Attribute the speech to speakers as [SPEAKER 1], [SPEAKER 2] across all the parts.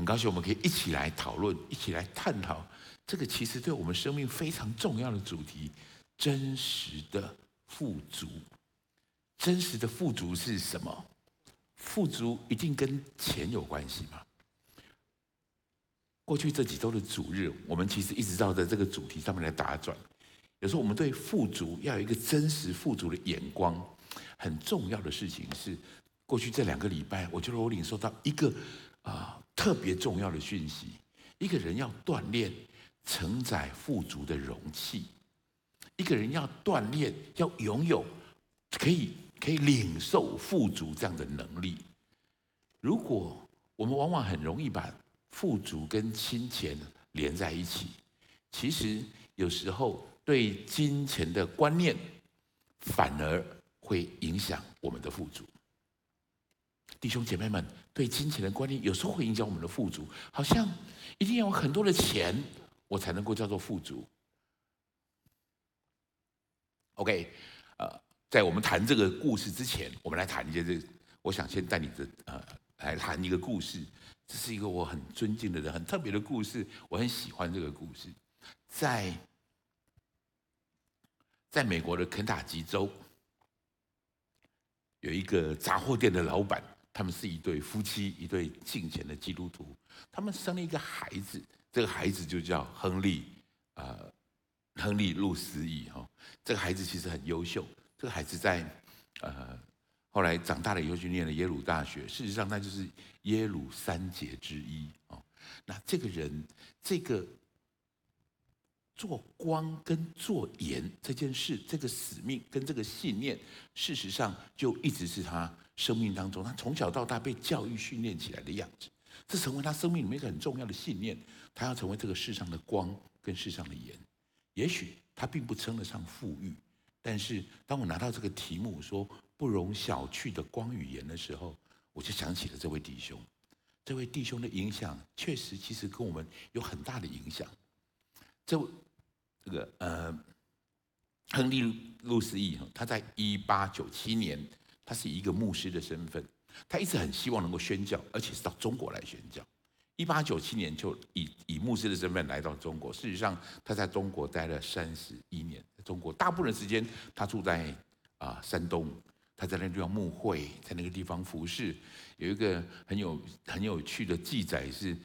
[SPEAKER 1] 很高兴我们可以一起来讨论，一起来探讨这个其实对我们生命非常重要的主题——真实的富足。真实的富足是什么？富足一定跟钱有关系吗？过去这几周的主日，我们其实一直绕在这个主题上面来打转。有时候我们对富足要有一个真实富足的眼光。很重要的事情是，过去这两个礼拜，我觉得我领受到一个啊、特别重要的讯息：一个人要锻炼承载富足的容器；一个人要锻炼，要拥有可以可以领受富足这样的能力。如果我们往往很容易把富足跟金钱连在一起，其实有时候对金钱的观念反而会影响我们的富足。弟兄姐妹们，对金钱的观念有时候会影响我们的富足，好像一定要有很多的钱，我才能够叫做富足。OK，呃，在我们谈这个故事之前，我们来谈一件这，我想先带你的呃来谈一个故事。这是一个我很尊敬的人，很特别的故事，我很喜欢这个故事。在在美国的肯塔基州，有一个杂货店的老板，他们是一对夫妻，一对敬虔的基督徒。他们生了一个孩子，这个孩子就叫亨利，呃，亨利路斯义哈。这个孩子其实很优秀，这个孩子在呃。后来长大了以后去念了耶鲁大学，事实上他就是耶鲁三杰之一哦。那这个人，这个做光跟做盐这件事，这个使命跟这个信念，事实上就一直是他生命当中，他从小到大被教育训练起来的样子。这成为他生命里面一个很重要的信念，他要成为这个世上的光跟世上的盐。也许他并不称得上富裕，但是当我拿到这个题目说，不容小觑的光与盐的时候，我就想起了这位弟兄。这位弟兄的影响确实，其实跟我们有很大的影响。这这个呃，亨利路斯义，他在一八九七年，他是以一个牧师的身份，他一直很希望能够宣教，而且是到中国来宣教。一八九七年就以以牧师的身份来到中国。事实上，他在中国待了三十一年，中国大部分时间他住在啊、山东。他在那地方牧会，在那个地方服侍。有一个很有很有趣的记载，是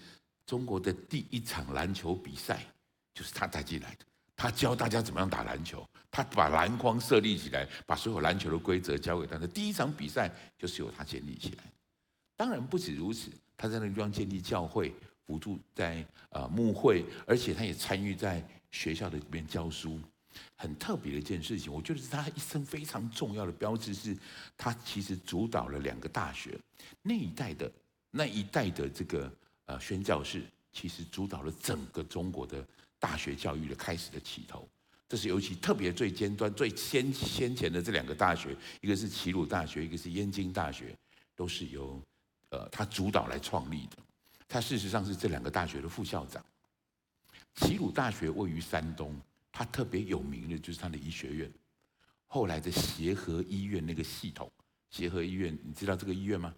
[SPEAKER 1] 中国的第一场篮球比赛，就是他带进来的。他教大家怎么样打篮球，他把篮筐设立起来，把所有篮球的规则教给他的。第一场比赛就是由他建立起来。当然不止如此，他在那个地方建立教会，辅助在呃牧会，而且他也参与在学校的里面教书。很特别的一件事情，我觉得是他一生非常重要的标志，是他其实主导了两个大学。那一代的那一代的这个呃宣教士，其实主导了整个中国的大学教育的开始的起头。这是尤其特别最尖端、最先先前的这两个大学，一个是齐鲁大学，一个是燕京大学，都是由呃他主导来创立的。他事实上是这两个大学的副校长。齐鲁大学位于山东。他特别有名的就是他的医学院，后来的协和医院那个系统，协和医院，你知道这个医院吗？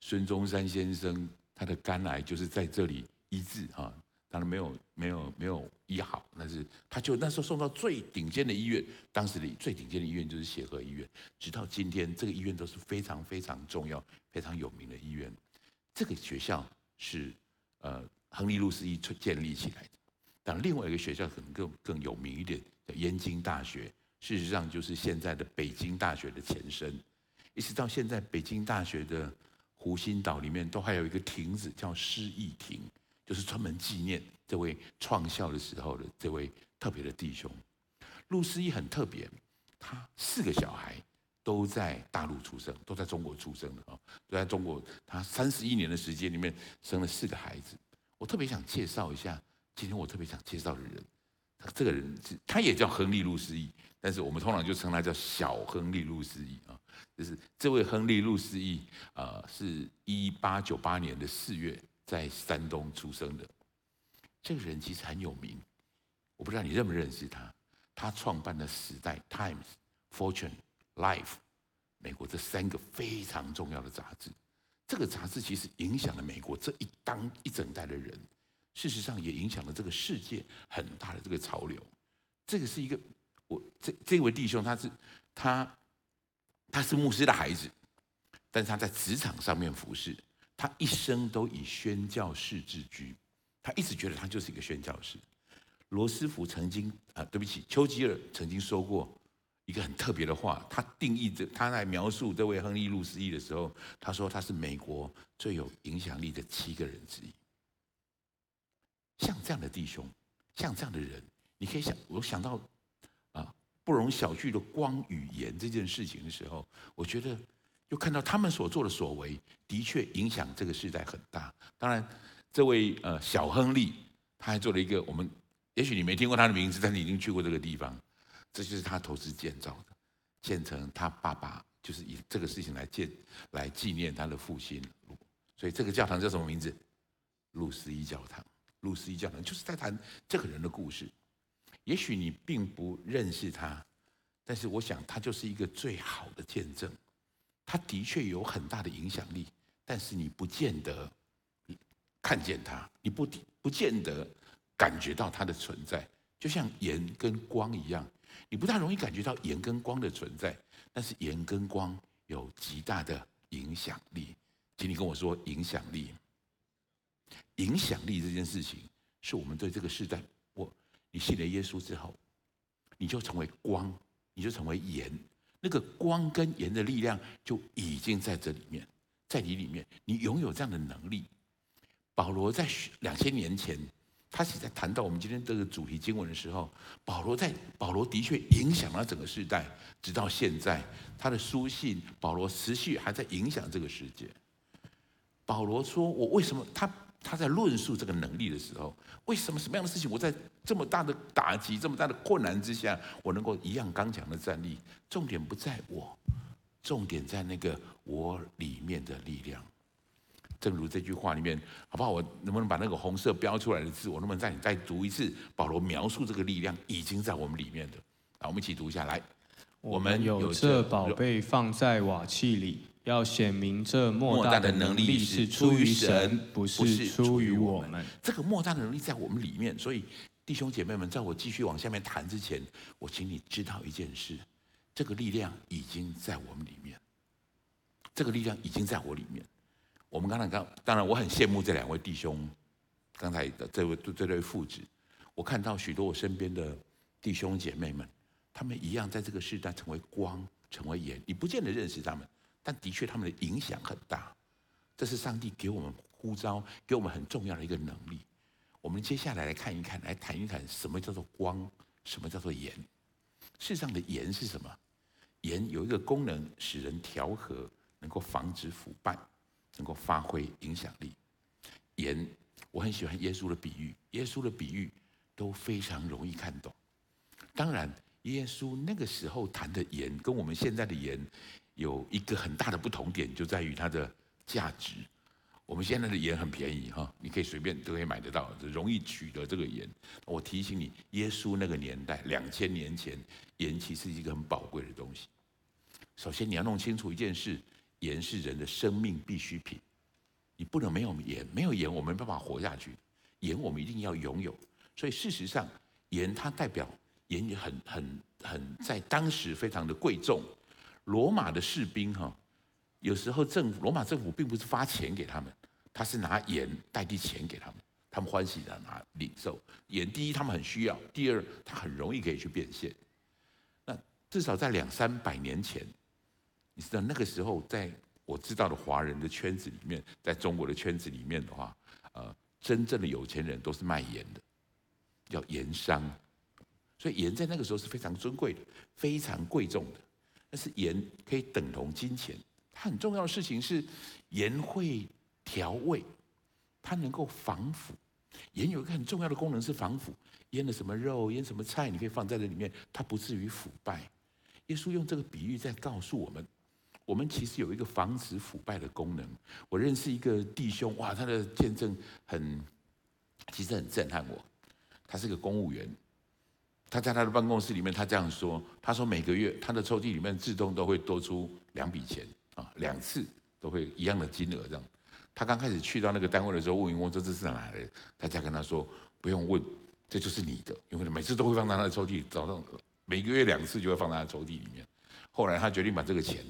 [SPEAKER 1] 孙中山先生他的肝癌就是在这里医治哈，当然没有没有没有医好，但是他就那时候送到最顶尖的医院，当时的最顶尖的医院就是协和医院，直到今天这个医院都是非常非常重要、非常有名的医院。这个学校是呃亨利路斯义建立起来的。但另外一个学校可能更更有名一点，叫燕京大学，事实上就是现在的北京大学的前身。一直到现在，北京大学的湖心岛里面都还有一个亭子，叫师义亭，就是专门纪念这位创校的时候的这位特别的弟兄。路斯义很特别，他四个小孩都在大陆出生，都在中国出生的啊，都在中国。他三十一年的时间里面生了四个孩子。我特别想介绍一下。今天我特别想介绍的人，这个人是，他也叫亨利路斯义，但是我们通常就称他叫小亨利路斯义啊。就是这位亨利路斯义啊，是一八九八年的四月在山东出生的。这个人其实很有名，我不知道你认不认识他。他创办了《时代》（Times）、《Fortune》、《Life》美国这三个非常重要的杂志。这个杂志其实影响了美国这一当一整代的人，事实上也影响了这个世界很大的这个潮流。这个是一个我这这位弟兄，他是他他是牧师的孩子，但是他在职场上面服侍，他一生都以宣教士自居，他一直觉得他就是一个宣教士。罗斯福曾经啊，对不起，丘吉尔曾经说过。一个很特别的话，他定义这，他来描述这位亨利·路思义的时候，他说他是美国最有影响力的七个人之一。像这样的弟兄，像这样的人，你可以想，我想到啊，不容小觑的光与盐这件事情的时候，我觉得又看到他们所做的所为，的确影响这个时代很大。当然，这位呃小亨利，他还做了一个我们，也许你没听过他的名字，但是你已经去过这个地方。这就是他投资建造的，建成他爸爸就是以这个事情来建来纪念他的父亲，所以这个教堂叫什么名字？路思义教堂。路思义教堂就是在谈这个人的故事。也许你并不认识他，但是我想他就是一个最好的见证。他的确有很大的影响力，但是你不见得看见他，你不不见得感觉到他的存在，就像盐跟光一样。你不大容易感觉到盐跟光的存在，但是盐跟光有极大的影响力。请你跟我说影响力，影响力这件事情是我们对这个时代，我你信了耶稣之后，你就成为光，你就成为盐，那个光跟盐的力量就已经在这里面，在你里面，你拥有这样的能力。保罗在两千年前。他是在谈到我们今天这个主题经文的时候，保罗在保罗的确影响了整个时代，直到现在，他的书信，保罗持续还在影响这个世界。保罗说：“我为什么他他在论述这个能力的时候，为什么什么样的事情，我在这么大的打击、这么大的困难之下，我能够一样刚强的站立？重点不在我，重点在那个我里面的力量。”正如这句话里面，好不好？我能不能把那个红色标出来的字，我能不能再再读一次？保罗描述这个力量已经在我们里面的，啊，我们一起读一下来。
[SPEAKER 2] 我们有这宝贝放在瓦器里，要显明这莫大的能力是出于神，不是出于我们。
[SPEAKER 1] 这个莫大的能力在我们里面，所以弟兄姐妹们，在我继续往下面谈之前，我请你知道一件事：这个力量已经在我们里面，这个力量已经在我里面。我们刚才刚，当然我很羡慕这两位弟兄，刚才的这位这对父子，我看到许多我身边的弟兄姐妹们，他们一样在这个时代成为光，成为盐。你不见得认识他们，但的确他们的影响很大。这是上帝给我们呼召，给我们很重要的一个能力。我们接下来来看一看，来谈一谈什么叫做光，什么叫做盐。世上的盐是什么？盐有一个功能，使人调和，能够防止腐败。能够发挥影响力，盐，我很喜欢耶稣的比喻，耶稣的比喻都非常容易看懂。当然，耶稣那个时候谈的盐，跟我们现在的盐有一个很大的不同点，就在于它的价值。我们现在的盐很便宜哈，你可以随便都可以买得到，容易取得这个盐。我提醒你，耶稣那个年代，两千年前，盐其实是一个很宝贵的东西。首先，你要弄清楚一件事。盐是人的生命必需品，你不能没有盐，没有盐我们没办法活下去。盐我们一定要拥有，所以事实上，盐它代表盐也很很很在当时非常的贵重。罗马的士兵哈，有时候政府罗马政府并不是发钱给他们，他是拿盐代替钱给他们，他们欢喜的拿领受盐。第一，他们很需要；第二，他很容易可以去变现。那至少在两三百年前。你知道那个时候，在我知道的华人的圈子里面，在中国的圈子里面的话，呃，真正的有钱人都是卖盐的，叫盐商。所以盐在那个时候是非常尊贵的，非常贵重的。但是盐可以等同金钱。它很重要的事情是，盐会调味，它能够防腐。盐有一个很重要的功能是防腐，腌了什么肉，腌什么菜，你可以放在这里面，它不至于腐败。耶稣用这个比喻在告诉我们。我们其实有一个防止腐败的功能。我认识一个弟兄，哇，他的见证很，其实很震撼我。他是个公务员，他在他的办公室里面，他这样说：他说每个月他的抽屉里面自动都会多出两笔钱啊，两次都会一样的金额这样。他刚开始去到那个单位的时候，问员工这这是哪来的？大家跟他说不用问，这就是你的，因为每次都会放在他的抽屉，早上每个月两次就会放在他抽屉里面。后来他决定把这个钱，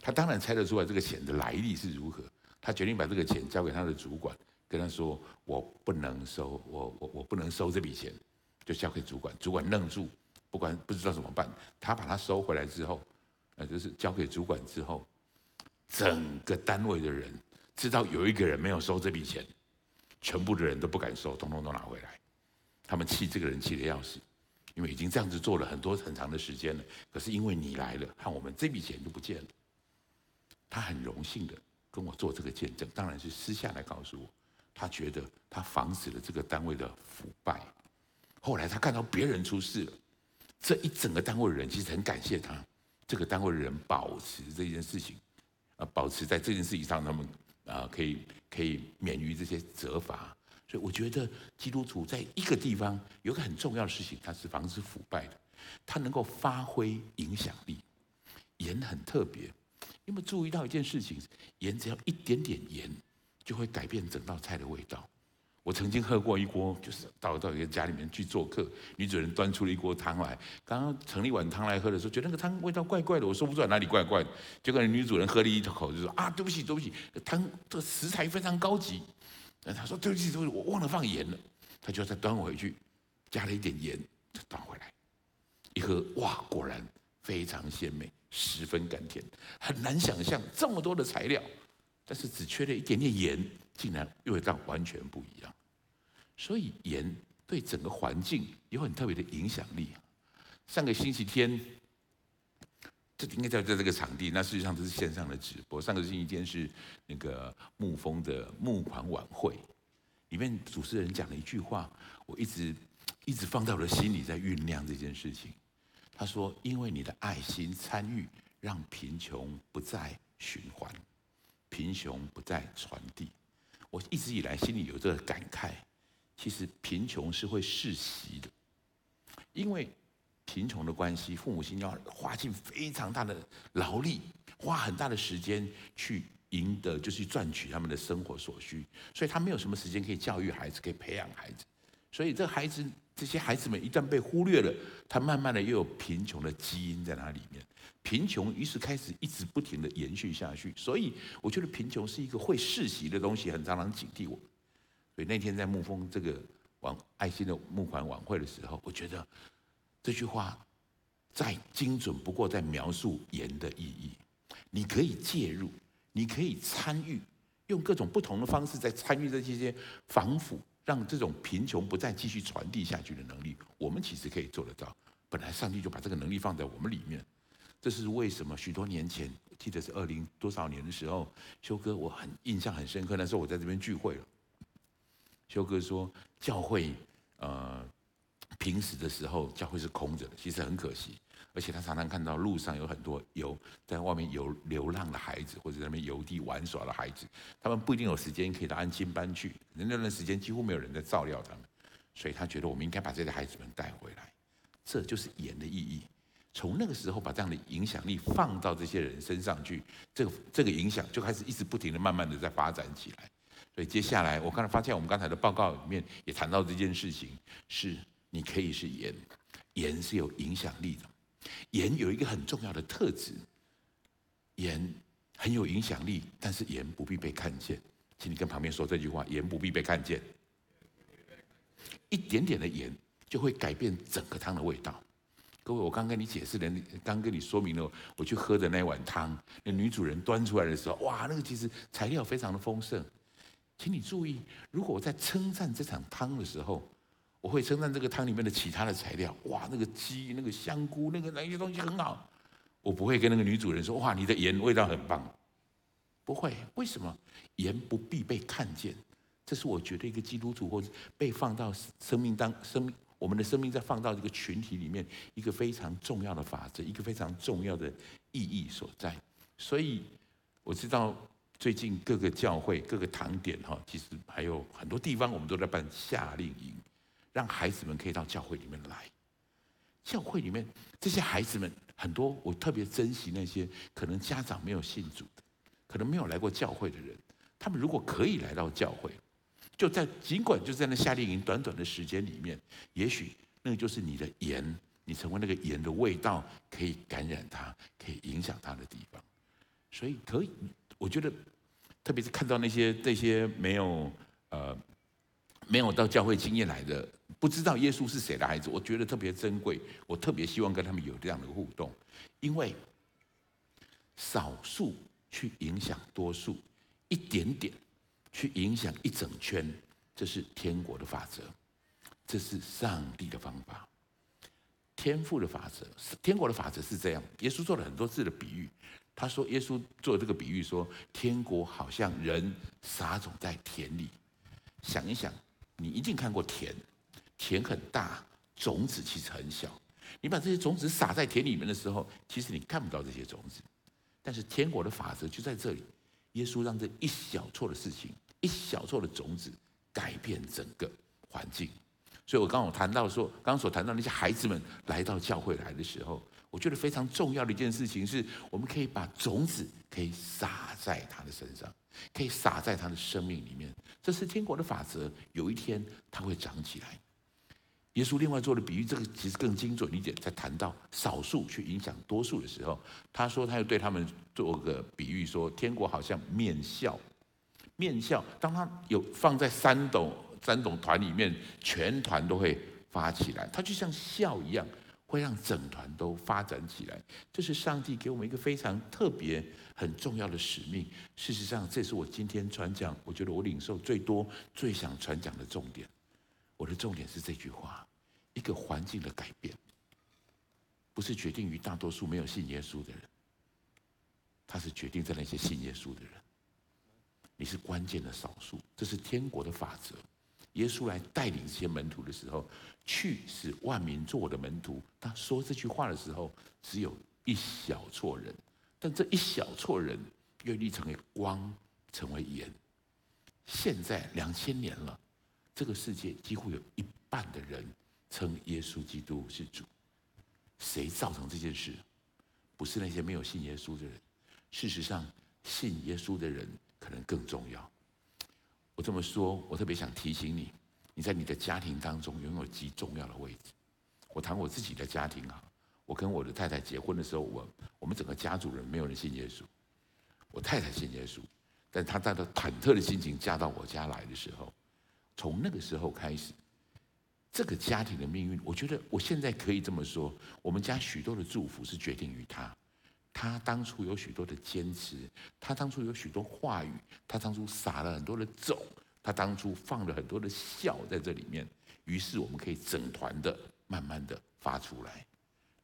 [SPEAKER 1] 他当然猜得出来这个钱的来历是如何。他决定把这个钱交给他的主管，跟他说：“我不能收，我我我不能收这笔钱，就交给主管。”主管愣住，不管不知道怎么办。他把它收回来之后，呃，就是交给主管之后，整个单位的人知道有一个人没有收这笔钱，全部的人都不敢收，统统都拿回来。他们气这个人气得要死，因为已经这样子做了很多很长的时间了。可是因为你来了，看我们这笔钱就不见了。他很荣幸的。跟我做这个见证，当然是私下来告诉我，他觉得他防止了这个单位的腐败。后来他看到别人出事了，这一整个单位的人其实很感谢他，这个单位的人保持这件事情，啊，保持在这件事情上，他们啊可以可以免于这些责罚。所以我觉得基督徒在一个地方有个很重要的事情，它是防止腐败的，它能够发挥影响力，盐很特别。有没有注意到一件事情？盐只要一点点盐，就会改变整道菜的味道。我曾经喝过一锅，就是到到一个家里面去做客，女主人端出了一锅汤来，刚刚盛了一碗汤来喝的时候，觉得那个汤味道怪怪的，我说不出来哪里怪怪的。结果女主人喝了一口，就说：“啊，对不起，对不起，汤这个食材非常高级。”他说：“对不起，对不起，我忘了放盐了。”他就再端回去，加了一点盐，再端回来，一喝，哇，果然非常鲜美。十分甘甜，很难想象这么多的材料，但是只缺了一点点盐，竟然味道完全不一样。所以盐对整个环境有很特别的影响力。上个星期天，这应该在在这个场地，那事实上这是线上的直播。上个星期天是那个沐风的募款晚会，里面主持人讲了一句话，我一直一直放在我的心里，在酝酿这件事情。他说：“因为你的爱心参与，让贫穷不再循环，贫穷不再传递。我一直以来心里有这个感慨，其实贫穷是会世袭的，因为贫穷的关系，父母亲要花尽非常大的劳力，花很大的时间去赢得，就是赚取他们的生活所需，所以他没有什么时间可以教育孩子，可以培养孩子，所以这孩子。”这些孩子们一旦被忽略了，他慢慢的又有贫穷的基因在那里面，贫穷于是开始一直不停的延续下去。所以我觉得贫穷是一个会世袭的东西，很常常警惕我。所以那天在沐风这个晚爱心的募款晚会的时候，我觉得这句话再精准不过，在描述盐的意义。你可以介入，你可以参与，用各种不同的方式在参与这些防腐。让这种贫穷不再继续传递下去的能力，我们其实可以做得到。本来上帝就把这个能力放在我们里面，这是为什么？许多年前，记得是二零多少年的时候，修哥我很印象很深刻。那时候我在这边聚会了，修哥说教会呃平时的时候教会是空着的，其实很可惜。而且他常常看到路上有很多游在外面游流浪的孩子，或者在那边游地玩耍的孩子，他们不一定有时间可以到安亲班去，那段时间几乎没有人在照料他们，所以他觉得我们应该把这些孩子们带回来，这就是盐的意义。从那个时候把这样的影响力放到这些人身上去，这个这个影响就开始一直不停的、慢慢的在发展起来。所以接下来我刚才发现我们刚才的报告里面也谈到这件事情，是你可以是盐，盐是有影响力的。盐有一个很重要的特质，盐很有影响力，但是盐不必被看见。请你跟旁边说这句话：盐不必被看见。一点点的盐就会改变整个汤的味道。各位，我刚跟你解释的，刚跟你说明了，我去喝的那碗汤，那女主人端出来的时候，哇，那个其实材料非常的丰盛。请你注意，如果我在称赞这场汤的时候，我会称赞这个汤里面的其他的材料，哇，那个鸡、那个香菇、那个那些东西很好。我不会跟那个女主人说，哇，你的盐味道很棒。不会，为什么？盐不必被看见，这是我觉得一个基督徒或者被放到生命当生命，我们的生命在放到这个群体里面一个非常重要的法则，一个非常重要的意义所在。所以我知道最近各个教会、各个堂点哈，其实还有很多地方，我们都在办夏令营。让孩子们可以到教会里面来。教会里面这些孩子们很多，我特别珍惜那些可能家长没有信主，可能没有来过教会的人，他们如果可以来到教会，就在尽管就在那夏令营短短的时间里面，也许那个就是你的盐，你成为那个盐的味道，可以感染他，可以影响他的地方。所以可以，我觉得，特别是看到那些这些没有呃没有到教会经验来的，不知道耶稣是谁的孩子，我觉得特别珍贵。我特别希望跟他们有这样的互动，因为少数去影响多数，一点点去影响一整圈，这是天国的法则，这是上帝的方法。天赋的法则，天国的法则是这样。耶稣做了很多次的比喻。他说：“耶稣做这个比喻说，天国好像人撒种在田里。想一想，你一定看过田，田很大，种子其实很小。你把这些种子撒在田里面的时候，其实你看不到这些种子。但是天国的法则就在这里，耶稣让这一小撮的事情，一小撮的种子，改变整个环境。所以我刚刚谈到说，刚刚所谈到那些孩子们来到教会来的时候。”我觉得非常重要的一件事情是，我们可以把种子可以撒在他的身上，可以撒在他的生命里面。这是天国的法则，有一天他会长起来。耶稣另外做的比喻，这个其实更精准一点，在谈到少数去影响多数的时候，他说他又对他们做个比喻，说天国好像面酵，面酵当他有放在三斗三种团里面，全团都会发起来，它就像笑一样。会让整团都发展起来，这是上帝给我们一个非常特别、很重要的使命。事实上，这是我今天传讲，我觉得我领受最多、最想传讲的重点。我的重点是这句话：一个环境的改变，不是决定于大多数没有信耶稣的人，他是决定在那些信耶稣的人。你是关键的少数，这是天国的法则。耶稣来带领这些门徒的时候，去使万民做我的门徒。他说这句话的时候，只有一小撮人，但这一小撮人愿意成为光，成为盐。现在两千年了，这个世界几乎有一半的人称耶稣基督是主。谁造成这件事？不是那些没有信耶稣的人。事实上，信耶稣的人可能更重要。我这么说，我特别想提醒你，你在你的家庭当中拥有极重要的位置。我谈我自己的家庭啊，我跟我的太太结婚的时候，我我们整个家族人没有人信耶稣，我太太信耶稣，但她带着忐忑的心情嫁到我家来的时候，从那个时候开始，这个家庭的命运，我觉得我现在可以这么说，我们家许多的祝福是决定于她。他当初有许多的坚持，他当初有许多话语，他当初撒了很多的种，他当初放了很多的笑在这里面，于是我们可以整团的慢慢的发出来。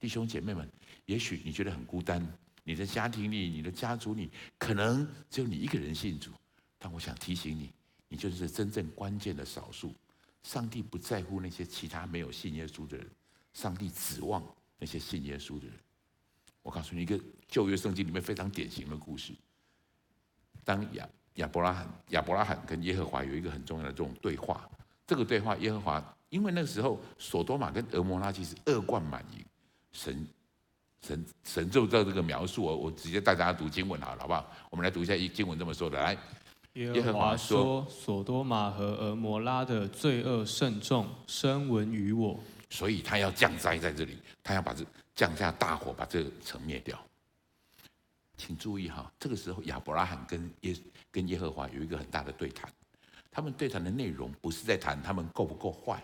[SPEAKER 1] 弟兄姐妹们，也许你觉得很孤单，你的家庭里、你的家族里，可能只有你一个人信主，但我想提醒你，你就是真正关键的少数。上帝不在乎那些其他没有信耶稣的人，上帝指望那些信耶稣的人。我告诉你一个旧约圣经里面非常典型的故事。当亚亚伯拉罕亚伯拉罕跟耶和华有一个很重要的这种对话，这个对话耶和华因为那个时候索多玛跟俄摩拉其实恶贯满盈，神神神就照这个描述，我我直接带大家读经文好了，好不好？我们来读一下一经文这么说的，来，
[SPEAKER 2] 耶和华说：所多玛和俄摩拉的罪恶甚重，声闻于我，
[SPEAKER 1] 所以他要降灾在这里，他要把这。降下大火，把这个城灭掉。请注意哈，这个时候亚伯拉罕跟耶跟耶和华有一个很大的对谈。他们对谈的内容不是在谈他们够不够坏。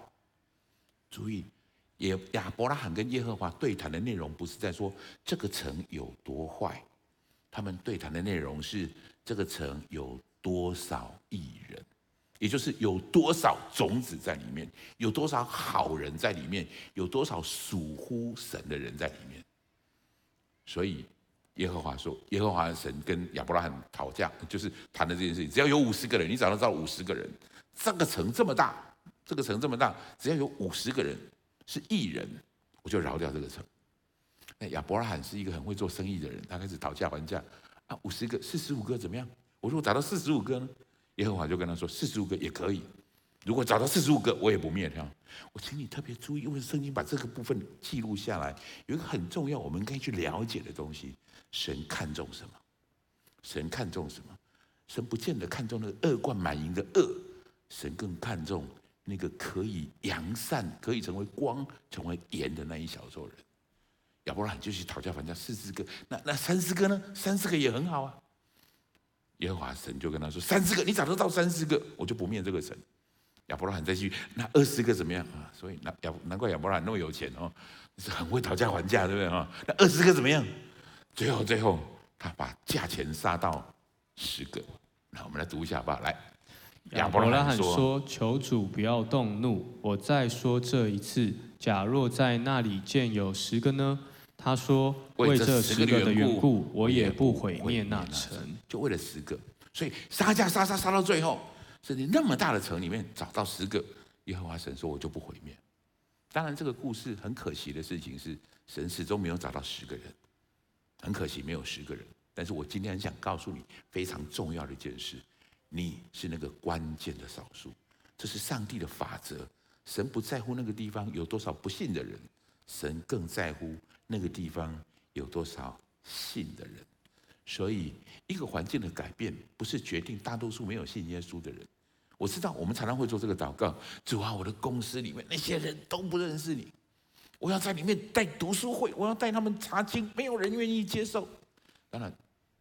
[SPEAKER 1] 注意，也亚伯拉罕跟耶和华对谈的内容不是在说这个城有多坏。他们对谈的内容是这个城有多少义人。也就是有多少种子在里面，有多少好人在里面，有多少属乎神的人在里面。所以耶和华说，耶和华的神跟亚伯拉罕讨价，就是谈的这件事情。只要有五十个人，你找到五十个人，这个城这么大，这个城这么大，只要有五十个人是义人，我就饶掉这个城。那亚伯拉罕是一个很会做生意的人，他开始讨价还价啊，五十个、四十五个怎么样？我说我找到四十五个呢。耶和华就跟他说：“四十五个也可以，如果找到四十五个，我也不灭他。我请你特别注意，因为圣经把这个部分记录下来，有一个很重要，我们可以去了解的东西：神看重什么？神看重什么？神不见得看重那个恶贯满盈的恶，神更看重那个可以扬善、可以成为光、成为盐的那一小撮人。亚伯拉罕就去讨价还价四十个，那那三十个呢？三十个也很好啊。耶和华神就跟他说：“三十个，你找得到三十个，我就不灭这个神。”亚伯拉罕再去，那二十个怎么样啊？所以那亚难怪亚伯拉罕那么有钱哦，是很会讨价还价，对不对啊？那二十个怎么样？最后最后，他把价钱杀到十个。那我们来读一下吧。来，
[SPEAKER 2] 亚伯拉罕说：“求主不要动怒，我再说这一次。假若在那里见有十个呢？”他说：“为这十个的缘故，我也不毁灭那城。
[SPEAKER 1] 就为了十个，所以杀价杀杀杀到最后。”甚至那么大的城里面找到十个，耶和华神说：“我就不毁灭。”当然，这个故事很可惜的事情是，神始终没有找到十个人，很可惜没有十个人。但是我今天很想告诉你非常重要的一件事：你是那个关键的少数，这是上帝的法则。神不在乎那个地方有多少不信的人，神更在乎那个地方有多少信的人。所以，一个环境的改变不是决定大多数没有信耶稣的人。我知道我们常常会做这个祷告：主啊，我的公司里面那些人都不认识你，我要在里面带读书会，我要带他们查经，没有人愿意接受。当然，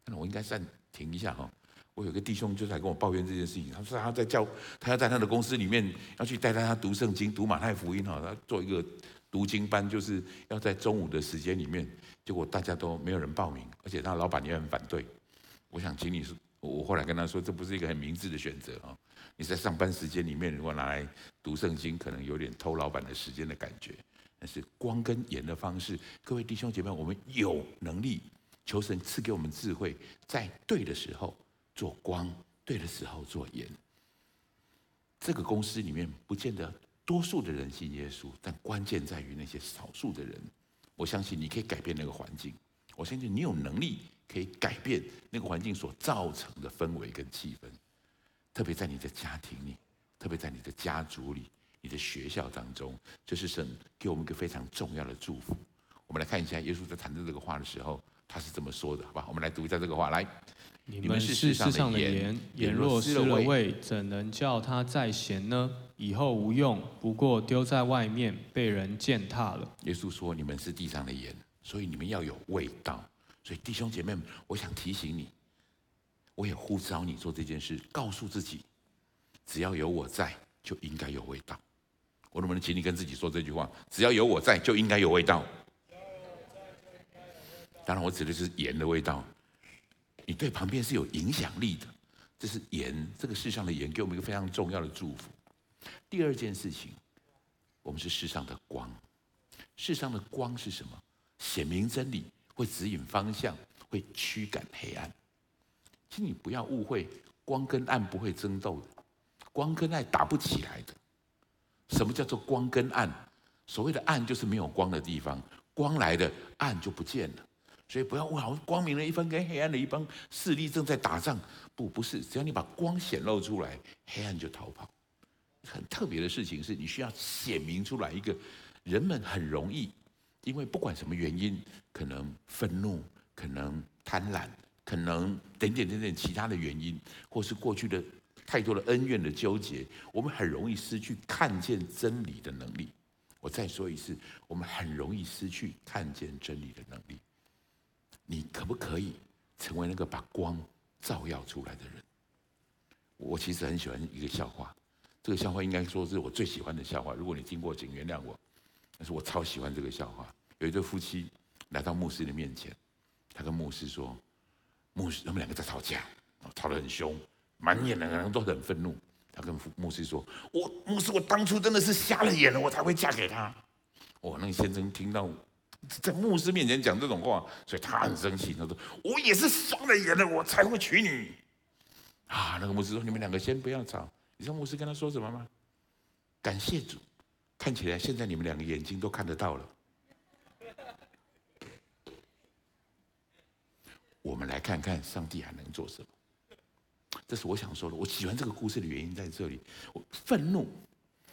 [SPEAKER 1] 当然我应该暂停一下哈。我有个弟兄就在跟我抱怨这件事情，他说他在教，他要在他的公司里面要去带大家读圣经、读马太福音哈，他做一个读经班，就是要在中午的时间里面。结果大家都没有人报名，而且他老板也很反对。我想请你说，我后来跟他说，这不是一个很明智的选择啊！你在上班时间里面如果拿来读圣经，可能有点偷老板的时间的感觉。但是光跟盐的方式，各位弟兄姐妹，我们有能力，求神赐给我们智慧，在对的时候做光，对的时候做盐。这个公司里面不见得多数的人信耶稣，但关键在于那些少数的人。我相信你可以改变那个环境，我相信你有能力可以改变那个环境所造成的氛围跟气氛，特别在你的家庭里，特别在你的家族里，你的学校当中，这是神给我们一个非常重要的祝福。我们来看一下耶稣在谈论这个话的时候，他是这么说的，好吧？我们来读一下这个话，来。
[SPEAKER 2] 你们是世上的盐，盐若失了味，怎能叫它再咸呢？以后无用，不过丢在外面，被人践踏了。
[SPEAKER 1] 耶稣说：“你们是地上的盐，所以你们要有味道。所以弟兄姐妹们，我想提醒你，我也呼召你做这件事，告诉自己，只要有我在，就应该有味道。我能不能请你跟自己说这句话？只要有我在，就应该有味道。当然，我指的是盐的味道。”你对旁边是有影响力的，这是盐，这个世上的盐给我们一个非常重要的祝福。第二件事情，我们是世上的光，世上的光是什么？显明真理，会指引方向，会驱赶黑暗。请你不要误会，光跟暗不会争斗的，光跟暗打不起来的。什么叫做光跟暗？所谓的暗就是没有光的地方，光来的暗就不见了。所以不要问，好光明的一方跟黑暗的一方势力正在打仗。不，不是，只要你把光显露出来，黑暗就逃跑。很特别的事情是，你需要显明出来一个人们很容易，因为不管什么原因，可能愤怒，可能贪婪，可能等点等点其他的原因，或是过去的太多的恩怨的纠结，我们很容易失去看见真理的能力。我再说一次，我们很容易失去看见真理的能力。你可不可以成为那个把光照耀出来的人？我其实很喜欢一个笑话，这个笑话应该说是我最喜欢的笑话。如果你听过，请原谅我。但是我超喜欢这个笑话。有一对夫妻来到牧师的面前，他跟牧师说：“牧师，他们两个在吵架，吵得很凶，满眼的人都很愤怒。”他跟牧师说：“我牧师，我当初真的是瞎了眼了，我才会嫁给他。”哦，那个先生听到。在牧师面前讲这种话，所以他很生气。他说：“我也是瞎了眼了，我才会娶你。”啊，那个牧师说：“你们两个先不要吵。”你知道牧师跟他说什么吗？感谢主，看起来现在你们两个眼睛都看得到了。我们来看看上帝还能做什么。这是我想说的。我喜欢这个故事的原因在这里。我愤怒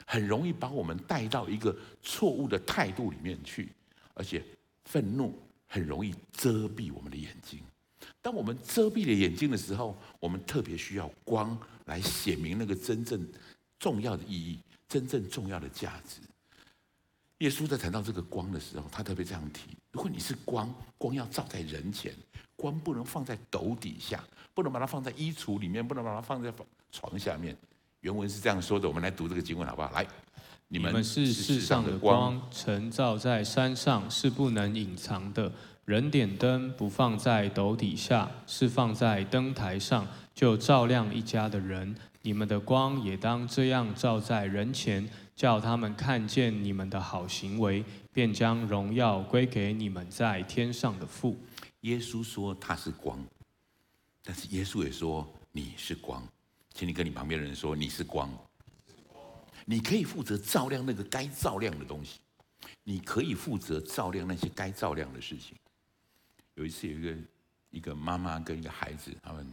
[SPEAKER 1] 很容易把我们带到一个错误的态度里面去。而且愤怒很容易遮蔽我们的眼睛。当我们遮蔽了眼睛的时候，我们特别需要光来写明那个真正重要的意义、真正重要的价值。耶稣在谈到这个光的时候，他特别这样提：如果你是光，光要照在人前，光不能放在斗底下，不能把它放在衣橱里面，不能把它放在床下面。原文是这样说的，我们来读这个经文好不好？来，
[SPEAKER 2] 你们是世上的光，晨照在山上是不能隐藏的。人点灯不放在斗底下，是放在灯台上，就照亮一家的人。你们的光也当这样照在人前。叫他们看见你们的好行为，便将荣耀归给你们在天上的父。
[SPEAKER 1] 耶稣说他是光，但是耶稣也说你是光，请你跟你旁边的人说你是光，你可以负责照亮那个该照亮的东西，你可以负责照亮那些该照亮的事情。有一次，有一个一个妈妈跟一个孩子，他们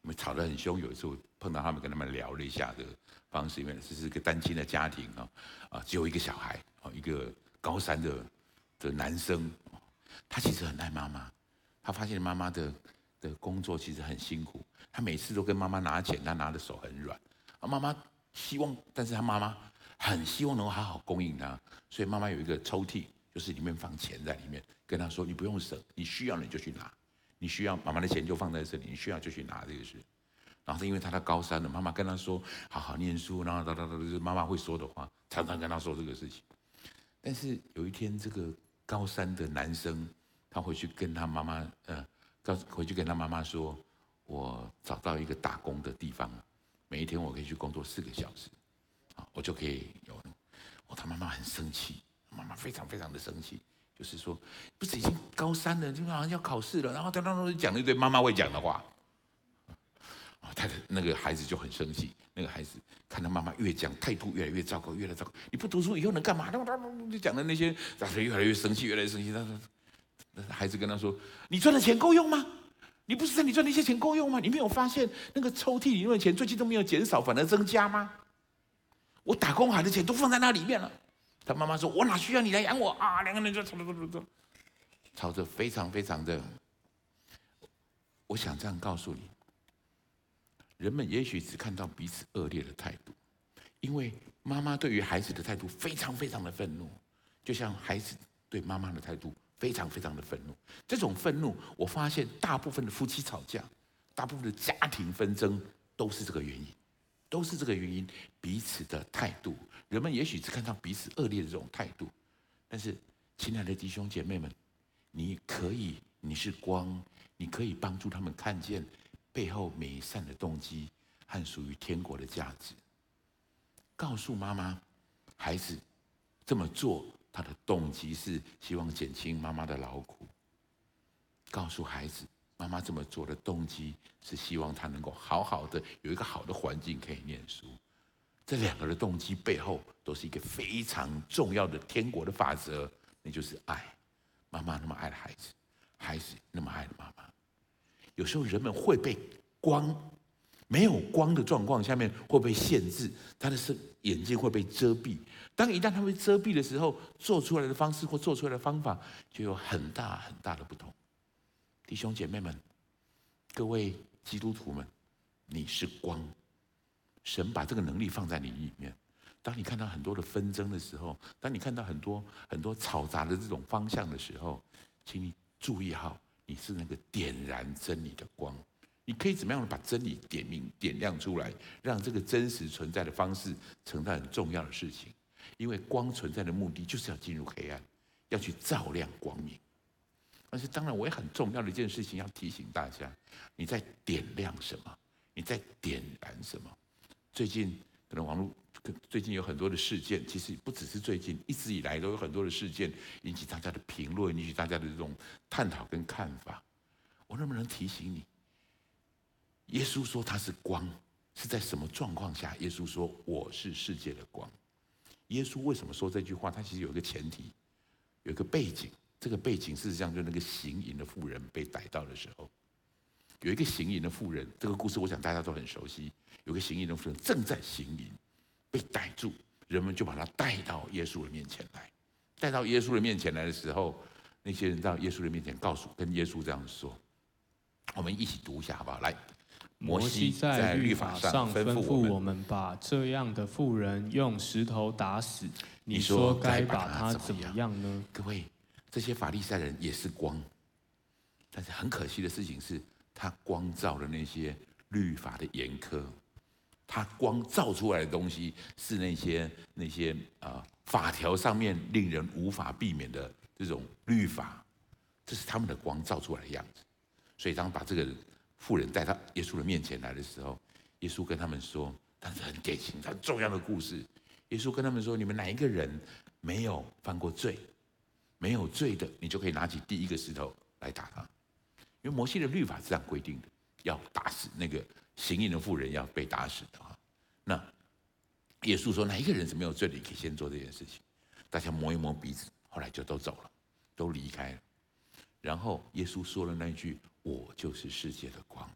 [SPEAKER 1] 因为吵得很凶，有一次我碰到他们，跟他们聊了一下的。方式，因为这是一个单亲的家庭啊，啊，只有一个小孩啊，一个高三的的男生，他其实很爱妈妈，他发现妈妈的的工作其实很辛苦，他每次都跟妈妈拿钱，他拿的手很软，啊，妈妈希望，但是他妈妈很希望能够好好供应他，所以妈妈有一个抽屉，就是里面放钱在里面，跟他说，你不用省，你需要你就去拿，你需要妈妈的钱就放在这里，你需要就去拿这个事。然后是因为他在高三了，妈妈跟他说好好念书，然后哒哒哒，就是妈妈会说的话，常常跟他说这个事情。但是有一天，这个高三的男生，他回去跟他妈妈，呃，告回去跟他妈妈说，我找到一个打工的地方，每一天我可以去工作四个小时，啊，我就可以有。哦，他妈妈很生气，妈妈非常非常的生气，就是说，不是已经高三了，就好像要考试了，然后他当时讲了一堆妈妈会讲的话。他的那个孩子就很生气，那个孩子看他妈妈越讲态度越来越糟糕，越来越糟糕。你不读书以后能干嘛？就讲的那些，他越来越生气，越来越生气。他说，孩子跟他说：“你赚的钱够用吗？你不是在你赚那些钱够用吗？你没有发现那个抽屉里面的钱最近都没有减少，反而增加吗？我打工还的钱都放在那里面了。”他妈妈说：“我哪需要你来养我啊？”两个人就吵吵吵吵，吵着非常非常的。我想这样告诉你。人们也许只看到彼此恶劣的态度，因为妈妈对于孩子的态度非常非常的愤怒，就像孩子对妈妈的态度非常非常的愤怒。这种愤怒，我发现大部分的夫妻吵架，大部分的家庭纷争都是这个原因，都是这个原因。彼此的态度，人们也许只看到彼此恶劣的这种态度，但是，亲爱的弟兄姐妹们，你可以，你是光，你可以帮助他们看见。背后美善的动机和属于天国的价值，告诉妈妈，孩子这么做，他的动机是希望减轻妈妈的劳苦。告诉孩子，妈妈这么做的动机是希望他能够好好的有一个好的环境可以念书。这两个的动机背后都是一个非常重要的天国的法则，那就是爱。妈妈那么爱的孩子，孩子那么爱的妈妈。有时候人们会被光，没有光的状况下面会被限制，他的是眼睛会被遮蔽。当一旦他被遮蔽的时候，做出来的方式或做出来的方法就有很大很大的不同。弟兄姐妹们，各位基督徒们，你是光，神把这个能力放在你里面。当你看到很多的纷争的时候，当你看到很多很多嘈杂的这种方向的时候，请你注意好。你是那个点燃真理的光，你可以怎么样把真理点明、点亮出来，让这个真实存在的方式成为很重要的事情。因为光存在的目的就是要进入黑暗，要去照亮光明。但是，当然，我也很重要的一件事情要提醒大家：你在点亮什么？你在点燃什么？最近可能网络。最近有很多的事件，其实不只是最近，一直以来都有很多的事件引起大家的评论，引起大家的这种探讨跟看法。我能不能提醒你，耶稣说他是光，是在什么状况下？耶稣说我是世界的光。耶稣为什么说这句话？他其实有一个前提，有一个背景。这个背景事实上就是那个行淫的妇人被逮到的时候，有一个行淫的妇人，这个故事我想大家都很熟悉。有个行淫的妇人正在行淫。被逮住，人们就把他带到耶稣的面前来。带到耶稣的面前来的时候，那些人到耶稣的面前，告诉跟耶稣这样说：“我们一起读一下好不好？来，
[SPEAKER 2] 摩西在律法上吩咐我们，把这样的妇人用石头打死。你说该把他怎么样呢？
[SPEAKER 1] 各位，这些法利赛人也是光，但是很可惜的事情是，他光照了那些律法的严苛。他光照出来的东西是那些那些啊、法条上面令人无法避免的这种律法，这是他们的光照出来的样子。所以当把这个妇人带到耶稣的面前来的时候，耶稣跟他们说，但是很典型、很重要的故事。耶稣跟他们说：“你们哪一个人没有犯过罪？没有罪的，你就可以拿起第一个石头来打他。因为摩西的律法是这样规定的，要打死那个。”行淫的妇人要被打死的啊！那耶稣说：“哪一个人是没有罪的？你可以先做这件事情。”大家摸一摸鼻子，后来就都走了，都离开了。然后耶稣说了那一句：“我就是世界的光。”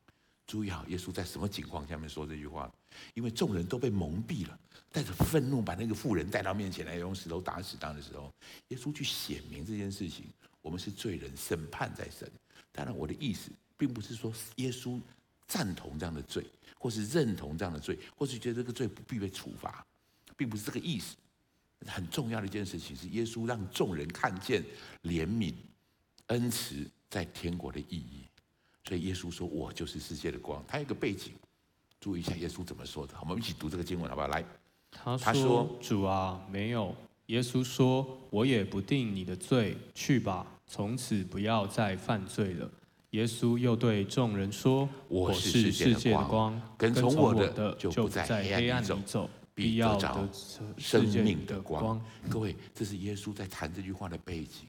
[SPEAKER 1] 注意好，耶稣在什么情况下面说这句话？因为众人都被蒙蔽了，带着愤怒把那个妇人带到面前来，用石头打死他的时候，耶稣去显明这件事情：我们是罪人，审判在神。当然，我的意思并不是说耶稣。赞同这样的罪，或是认同这样的罪，或是觉得这个罪不必被处罚，并不是这个意思。很重要的一件事情是，耶稣让众人看见怜悯、恩慈在天国的意义。所以耶稣说：“我就是世界的光。”他有一个背景，注意一下耶稣怎么说的。好，我们一起读这个经文，好不好？来，
[SPEAKER 2] 他说：“主啊，没有。”耶稣说：“我也不定你的罪，去吧，从此不要再犯罪了。”耶稣又对众人说：“我是世界的光，跟从我的就不在黑暗里走，必要得着生命的光。”
[SPEAKER 1] 各位，这是耶稣在谈这句话的背景。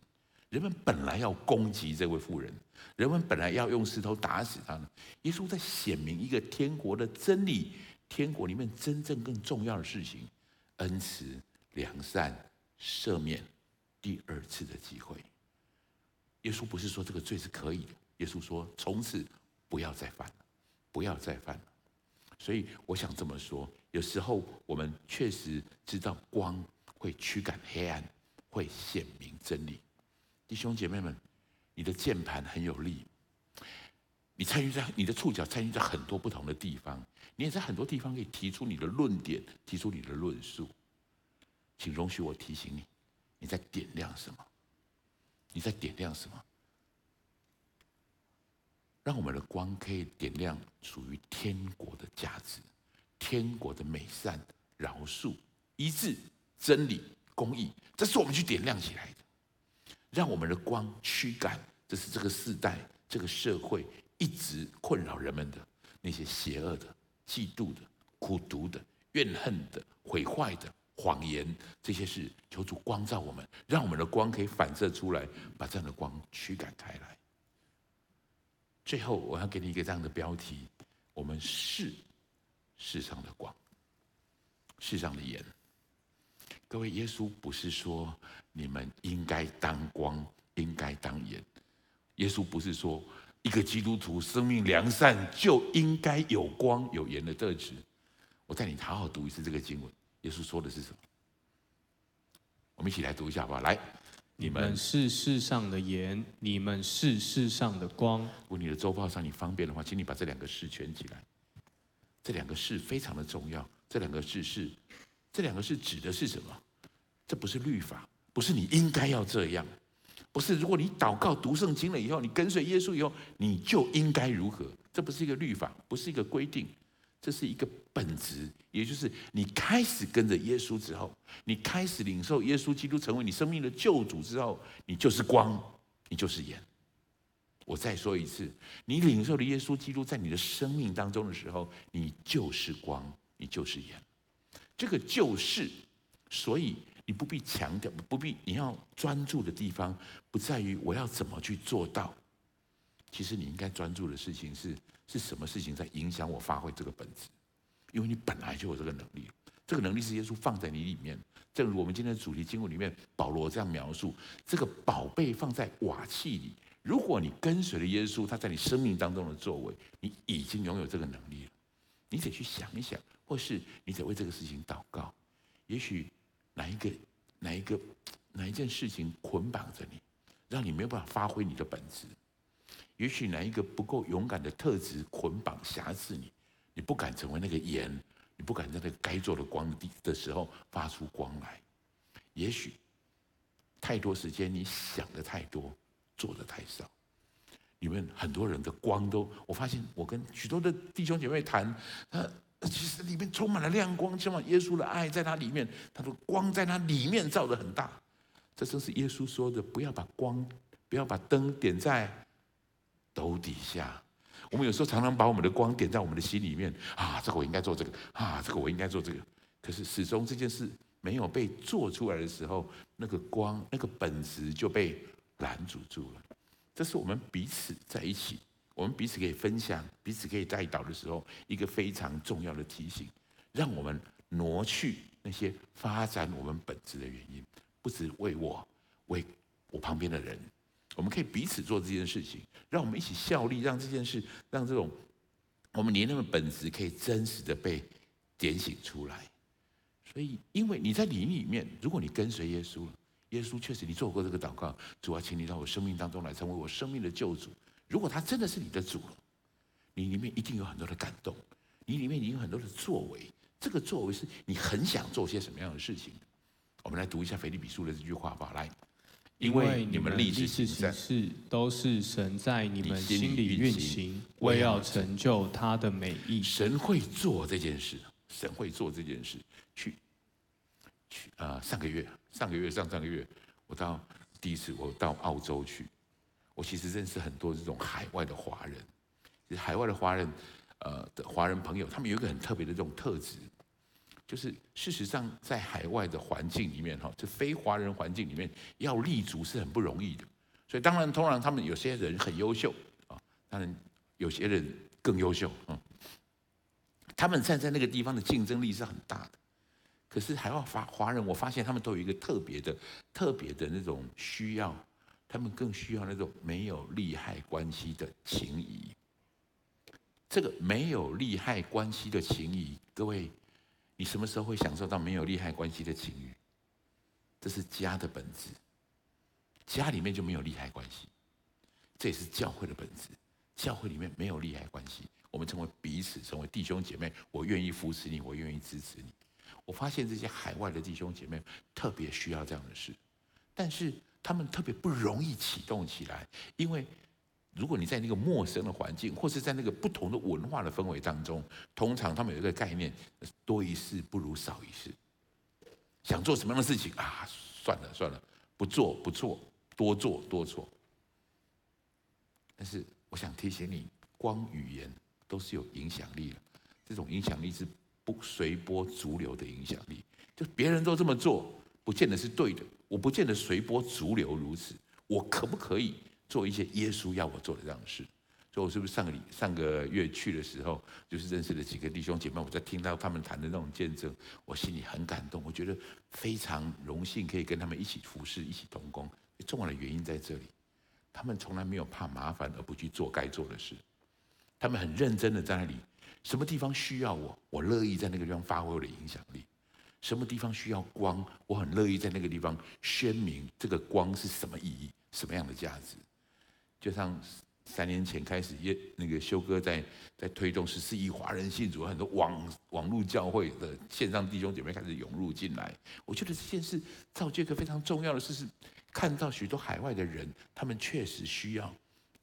[SPEAKER 1] 人们本来要攻击这位妇人，人们本来要用石头打死他呢。耶稣在显明一个天国的真理，天国里面真正更重要的事情：恩慈、良善、赦免，第二次的机会。耶稣不是说这个罪是可以的。耶稣说：“从此不要再犯了，不要再犯了。”所以我想这么说：有时候我们确实知道光会驱赶黑暗，会显明真理。弟兄姐妹们，你的键盘很有力，你参与在你的触角参与在很多不同的地方，你也在很多地方可以提出你的论点，提出你的论述。请容许我提醒你：你在点亮什么？你在点亮什么？让我们的光可以点亮属于天国的价值，天国的美善、饶恕、一致、真理、公义，这是我们去点亮起来的。让我们的光驱赶，这是这个世代、这个社会一直困扰人们的那些邪恶的、嫉妒的、苦毒的、怨恨的、毁坏的、谎言这些事。求主光照我们，让我们的光可以反射出来，把这样的光驱赶开来。最后，我要给你一个这样的标题：我们是世上的光，世上的盐。各位，耶稣不是说你们应该当光，应该当盐。耶稣不是说一个基督徒生命良善就应该有光有盐的特质。我带你好好读一次这个经文。耶稣说的是什么？我们一起来读一下吧。来。
[SPEAKER 2] 你们是世上的盐，你们是世上的光。
[SPEAKER 1] 如果你的周报上你方便的话，请你把这两个事圈起来。这两个事非常的重要。这两个事是，这两个事指的是什么？这不是律法，不是你应该要这样，不是如果你祷告读圣经了以后，你跟随耶稣以后，你就应该如何？这不是一个律法，不是一个规定。这是一个本质，也就是你开始跟着耶稣之后，你开始领受耶稣基督成为你生命的救主之后，你就是光，你就是盐。我再说一次，你领受了耶稣基督在你的生命当中的时候，你就是光，你就是盐。这个就是，所以你不必强调，不必你要专注的地方不在于我要怎么去做到，其实你应该专注的事情是。是什么事情在影响我发挥这个本质？因为你本来就有这个能力，这个能力是耶稣放在你里面。正如我们今天的主题经文里面，保罗这样描述：这个宝贝放在瓦器里。如果你跟随了耶稣，他在你生命当中的作为，你已经拥有这个能力了。你得去想一想，或是你得为这个事情祷告。也许哪一个、哪一个、哪一件事情捆绑着你，让你没有办法发挥你的本质。也许哪一个不够勇敢的特质捆绑辖制你，你不敢成为那个盐，你不敢在那个该做的光的地的时候发出光来。也许太多时间你想的太多，做的太少。你们很多人的光都，我发现我跟许多的弟兄姐妹谈，他其实里面充满了亮光，充满耶稣的爱在他里面，他的光在他里面照得很大。这正是耶稣说的：不要把光，不要把灯点在斗底下，我们有时候常常把我们的光点在我们的心里面啊，这个我应该做这个啊，这个我应该做这个。可是始终这件事没有被做出来的时候，那个光那个本质就被拦阻住了。这是我们彼此在一起，我们彼此可以分享、彼此可以带导的时候，一个非常重要的提醒，让我们挪去那些发展我们本质的原因，不只为我，为我旁边的人。我们可以彼此做这件事情，让我们一起效力，让这件事，让这种我们连那个本质可以真实的被点醒出来。所以，因为你在灵里面，如果你跟随耶稣，耶稣确实你做过这个祷告，主啊，请你到我生命当中来，成为我生命的救主。如果他真的是你的主，你里面一定有很多的感动，你里面已经有很多的作为。这个作为是你很想做些什么样的事情。我们来读一下腓立比书的这句话吧，来。因为你们立志行事都是神在你们心里运行，为要成就他的美意。神会做这件事，神会做这件事。去，去啊、呃！上个月，上个月，上上个月，我到第一次我到澳洲去，我其实认识很多这种海外的华人。其实海外的华人，呃的华人朋友，他们有一个很特别的这种特质。就是事实上，在海外的环境里面，哈，这非华人环境里面要立足是很不容易的。所以当然，通常他们有些人很优秀啊，当然有些人更优秀啊。他们站在那个地方的竞争力是很大的。可是海外华华人，我发现他们都有一个特别的、特别的那种需要，他们更需要那种没有利害关系的情谊。这个没有利害关系的情谊，各位。你什么时候会享受到没有利害关系的情谊？这是家的本质，家里面就没有利害关系，这也是教会的本质。教会里面没有利害关系，我们成为彼此，成为弟兄姐妹。我愿意扶持你，我愿意支持你。我发现这些海外的弟兄姐妹特别需要这样的事，但是他们特别不容易启动起来，因为。如果你在那个陌生的环境，或是在那个不同的文化的氛围当中，通常他们有一个概念：多一事不如少一事。想做什么样的事情啊？算了算了，不做不做，多做多做。但是我想提醒你，光语言都是有影响力的。这种影响力是不随波逐流的影响力。就别人都这么做，不见得是对的。我不见得随波逐流如此。我可不可以？做一些耶稣要我做的这样的事，所以我是不是上个礼上个月去的时候，就是认识了几个弟兄姐妹，我在听到他们谈的那种见证，我心里很感动，我觉得非常荣幸可以跟他们一起服侍，一起同工。重要的原因在这里，他们从来没有怕麻烦而不去做该做的事，他们很认真的在那里，什么地方需要我，我乐意在那个地方发挥我的影响力；什么地方需要光，我很乐意在那个地方宣明这个光是什么意义，什么样的价值。就像三年前开始，耶那个修哥在在推动十四亿华人信主，很多网网络教会的线上弟兄姐妹开始涌入进来。我觉得这件事造就一个非常重要的事是，看到许多海外的人，他们确实需要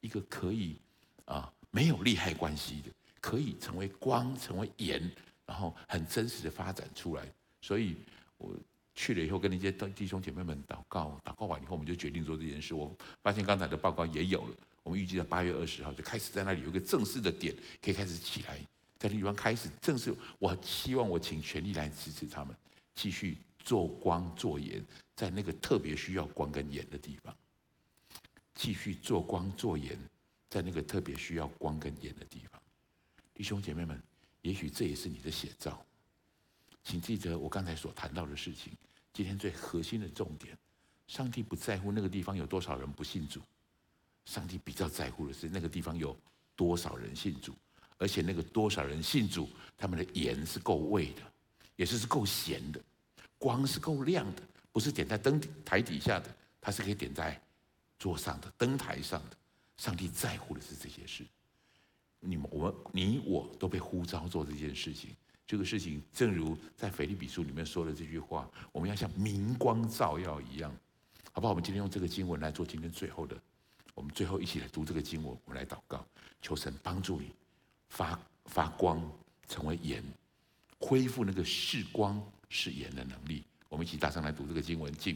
[SPEAKER 1] 一个可以啊没有利害关系的，可以成为光、成为盐，然后很真实的发展出来。所以我。去了以后，跟那些弟兄姐妹们祷告，祷告完以后，我们就决定做这件事。我发现刚才的报告也有了，我们预计在八月二十号就开始在那里有一个正式的点，可以开始起来，在那地方开始正式。我希望我请全力来支持他们，继续做光做盐，在那个特别需要光跟盐的地方，继续做光做盐，在那个特别需要光跟盐的地方。弟兄姐妹们，也许这也是你的写照。请记得我刚才所谈到的事情。今天最核心的重点，上帝不在乎那个地方有多少人不信主，上帝比较在乎的是那个地方有多少人信主，而且那个多少人信主，他们的盐是够味的，也是是够咸的，光是够亮的，不是点在灯台底下的，它是可以点在桌上的灯台上的，上帝在乎的是这些事。你们、我们、你我都被呼召做这件事情。这个事情，正如在腓立比书里面说的这句话，我们要像明光照耀一样，好不好？我们今天用这个经文来做今天最后的，我们最后一起来读这个经文，我们来祷告，求神帮助你发发光，成为盐，恢复那个是光是盐的能力。我们一起大声来读这个经文，进，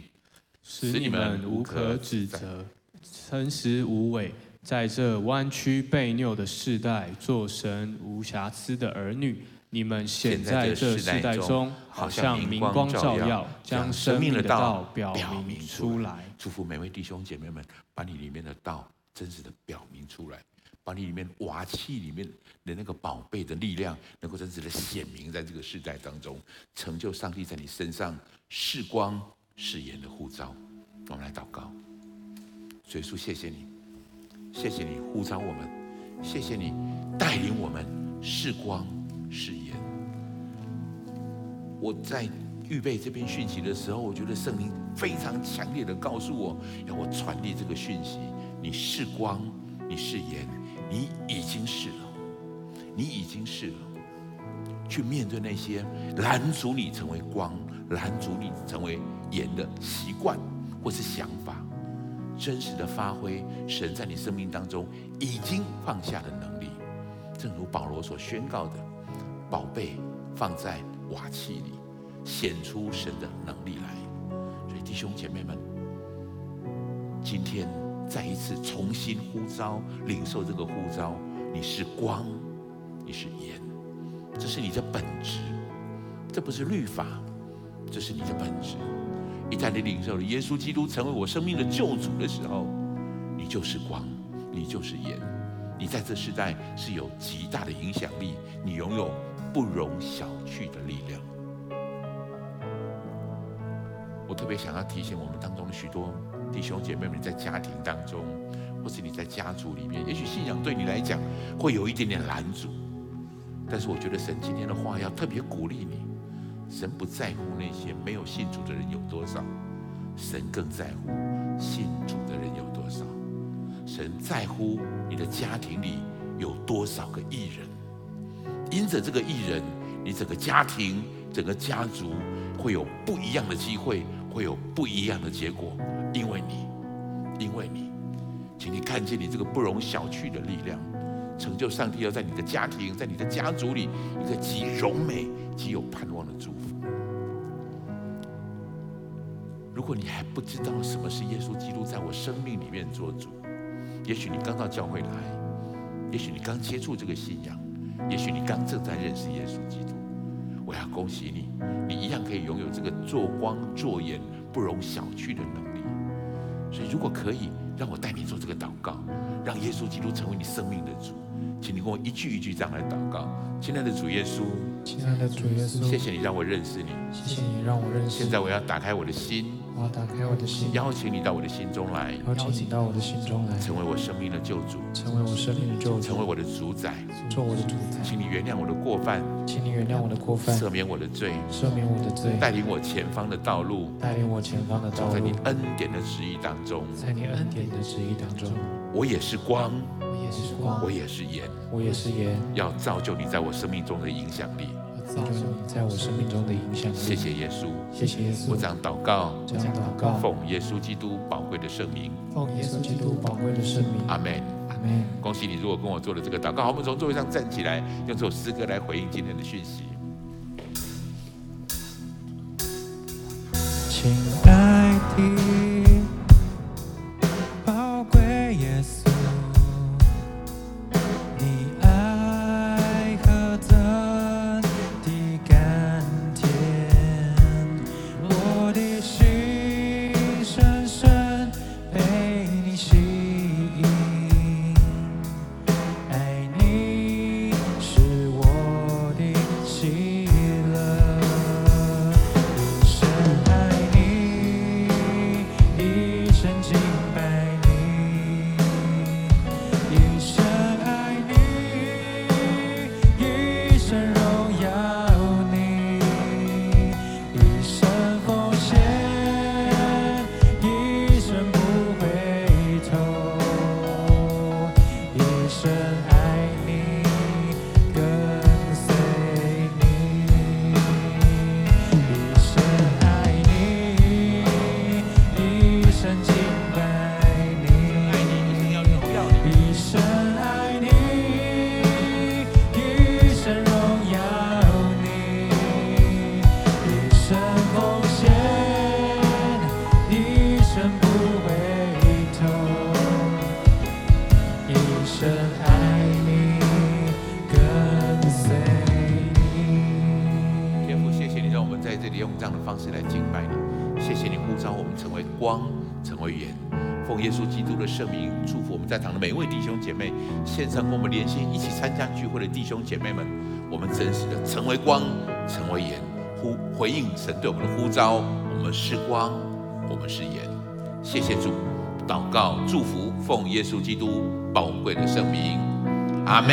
[SPEAKER 2] 使你们无可指责，诚实无伪，在这弯曲悖谬的世代，做神无瑕疵的儿女。你们显在这世代中，好像明光照耀，将生命的道表明出来。
[SPEAKER 1] 祝福每位弟兄姐妹们，把你里面的道真实的表明出来，把你里面瓦器里面的那个宝贝的力量，能够真实的显明在这个世代当中，成就上帝在你身上是光是盐的护照。我们来祷告，耶稣，谢谢你，谢谢你呼召我们，谢谢你带领我们是光。誓言。我在预备这篇讯息的时候，我觉得圣灵非常强烈的告诉我，要我传递这个讯息。你是光，你是盐，你已经是了，你已经是了。去面对那些拦阻你成为光、拦阻你成为盐的习惯或是想法，真实的发挥神在你生命当中已经放下的能力。正如保罗所宣告的。宝贝放在瓦器里，显出神的能力来。所以弟兄姐妹们，今天再一次重新呼召，领受这个呼召。你是光，你是盐，这是你的本质。这不是律法，这是你的本质。一旦你领受了耶稣基督成为我生命的救主的时候，你就是光，你就是盐。你在这世代是有极大的影响力，你拥有。不容小觑的力量。我特别想要提醒我们当中的许多弟兄姐妹们，在家庭当中，或是你在家族里面，也许信仰对你来讲会有一点点拦阻，但是我觉得神今天的话要特别鼓励你。神不在乎那些没有信主的人有多少，神更在乎信主的人有多少。神在乎你的家庭里有多少个艺人。因着这个艺人，你整个家庭、整个家族会有不一样的机会，会有不一样的结果。因为你，因为你，请你看见你这个不容小觑的力量，成就上帝要在你的家庭、在你的家族里一个极荣美、极有盼望的祝福。如果你还不知道什么是耶稣基督在我生命里面做主，也许你刚到教会来，也许你刚接触这个信仰。也许你刚正在认识耶稣基督，我要恭喜你，你一样可以拥有这个做光做盐不容小觑的能力。所以，如果可以，让我带你做这个祷告，让耶稣基督成为你生命的主，请你跟我一句一句这样来祷告。亲爱的主耶稣，
[SPEAKER 3] 亲爱的主耶稣，
[SPEAKER 1] 谢谢你让我认识你，
[SPEAKER 3] 谢谢你让我认识。
[SPEAKER 1] 现在我要打开我的心。
[SPEAKER 3] 我要打开我的心，
[SPEAKER 1] 邀请你到我的心中来，
[SPEAKER 3] 邀请你到我的心中来，
[SPEAKER 1] 成为我生命的救主，
[SPEAKER 3] 成为我生命的救主，
[SPEAKER 1] 成为我的主宰，
[SPEAKER 3] 做我的主宰。
[SPEAKER 1] 请你原谅我的过犯，
[SPEAKER 3] 请你原谅我的过犯，
[SPEAKER 1] 赦免我的罪，
[SPEAKER 3] 赦免我的罪，
[SPEAKER 1] 带领我前方的道路，
[SPEAKER 3] 带领我前方的道路，
[SPEAKER 1] 在你恩典的旨意当中，
[SPEAKER 3] 在你恩典的旨意当中，
[SPEAKER 1] 我也是光，
[SPEAKER 3] 我也是光，
[SPEAKER 1] 我也是盐，
[SPEAKER 3] 我也是盐，
[SPEAKER 1] 要造就你在我生命中的影响力。
[SPEAKER 3] 造就你在我生命中的影响力。
[SPEAKER 1] 谢谢耶稣，
[SPEAKER 3] 谢谢耶稣。
[SPEAKER 1] 我这样祷告，
[SPEAKER 3] 这样祷告，
[SPEAKER 1] 奉耶稣基督宝贵的圣名，
[SPEAKER 3] 奉耶稣基督宝贵的圣名。
[SPEAKER 1] 阿门，
[SPEAKER 3] 阿门。
[SPEAKER 1] 恭喜你，如果跟我做了这个祷告，好，我们从座位上站起来，用这首诗歌来回应今天的讯息。
[SPEAKER 3] 亲爱的。
[SPEAKER 1] 线上跟我们连线一起参加聚会的弟兄姐妹们，我们真实的成为光，成为盐，呼回应神对我们的呼召。我们是光，我们是盐。谢谢主，祷告祝福，奉耶稣基督宝贵的圣名，阿门。